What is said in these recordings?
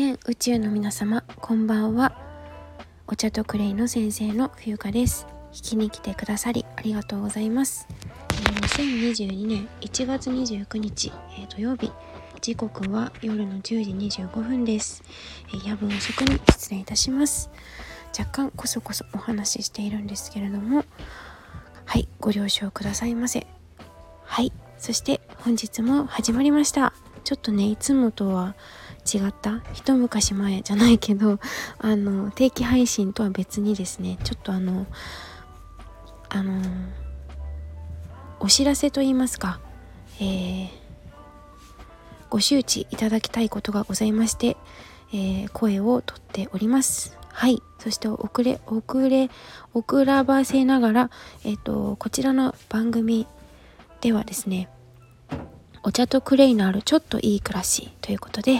全宇宙の皆様こんばんは。お茶とクレイの先生の冬香です。聞きに来てくださりありがとうございます。2022年1月29日、えー、土曜日。時刻は夜の10時25分です、えー、夜分遅くに失礼いたします。若干こそこそお話ししているんですけれども。はいご了承くださいませ。はいそして本日も始まりました。ちょっとねいつもとは違った？一昔前じゃないけど あの定期配信とは別にですねちょっとあのあのお知らせと言いますか、えー、ご周知いただきたいことがございまして、えー、声をとっております。はい。そして遅れ遅れ遅らばせながら、えっ、ー、とこちらの番組ではですねお茶とクレイのあるちょっといい暮らしということで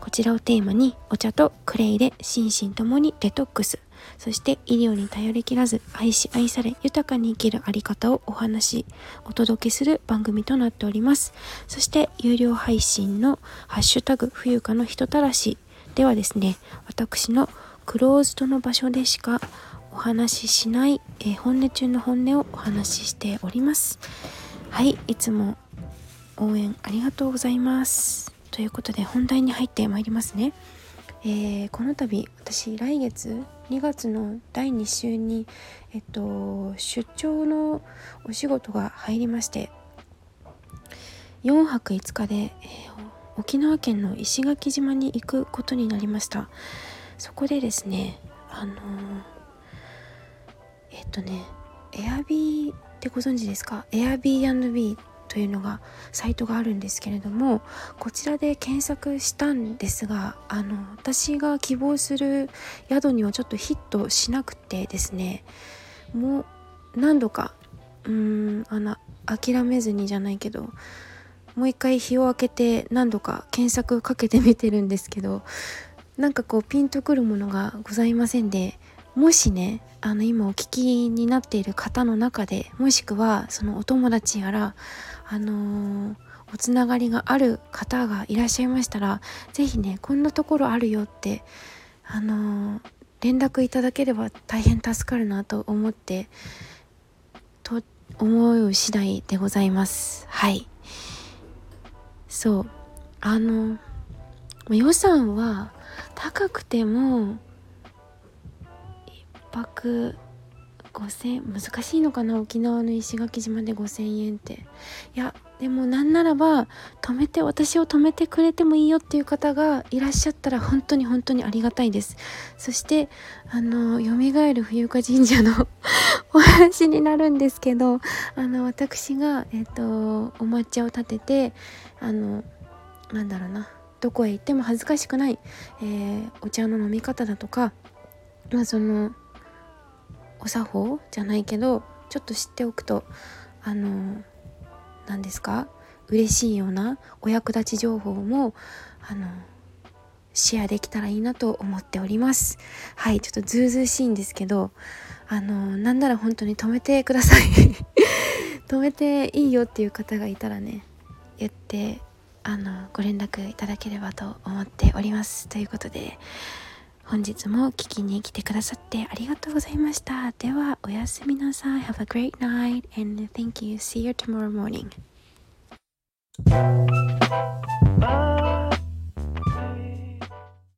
こちらをテーマにお茶とクレイで心身ともにデトックス。そして医療に頼りきらず愛し愛され豊かに生きるあり方をお話しお届けする番組となっております。そして有料配信のハッシュタグ冬香の人たらしではですね私のクローズドの場所でしかお話ししない、えー、本音中の本音をお話ししております。はいいつも応援ありがとうございます。ということで本題に入ってまいりますね、えー、この度私来月2月の第2週にえっと出張のお仕事が入りまして4泊5日で、えー、沖縄県の石垣島に行くことになりました。そこでですねあのー、えっとねエアビーってご存知ですか？エアビー b というのがサイトがあるんですけれどもこちらで検索したんですがあの私が希望する宿にはちょっとヒットしなくてですねもう何度かうーんあの諦めずにじゃないけどもう一回日を明けて何度か検索かけてみてるんですけどなんかこうピンとくるものがございませんでもしねあの今お聞きになっている方の中でもしくはそのお友達やらあのー、おつながりがある方がいらっしゃいましたら是非ねこんなところあるよってあのー、連絡いただければ大変助かるなと思ってと思う次第でございます。はい。そう。あの予算は高くても泊5000難しいのかな？沖縄の石垣島で5000円って。いやでもなんならば止めて私を止めてくれてもいいよっていう方がいらっしゃったら本当に本当にありがたいです。そしてあのよみがえる冬香神社の お話になるんですけどあの私がえっ、ー、とお抹茶を立ててあのなんだろうなどこへ行っても恥ずかしくない、えー、お茶の飲み方だとかまあそのお作法？じゃないけどちょっと知っておくとあの何ですか？嬉しいようなお役立ち情報もあのシェアできたらいいなと思っております。はいちょっとズうずうしいんですけどあのなんなら本当に止めてください。止めていいよっていう方がいたらね言ってあのご連絡いただければと思っております。ということで本日も聞きに来てくださってありがとうございました。では、おやすみなさい。Have a great night and thank you. See you tomorrow morning.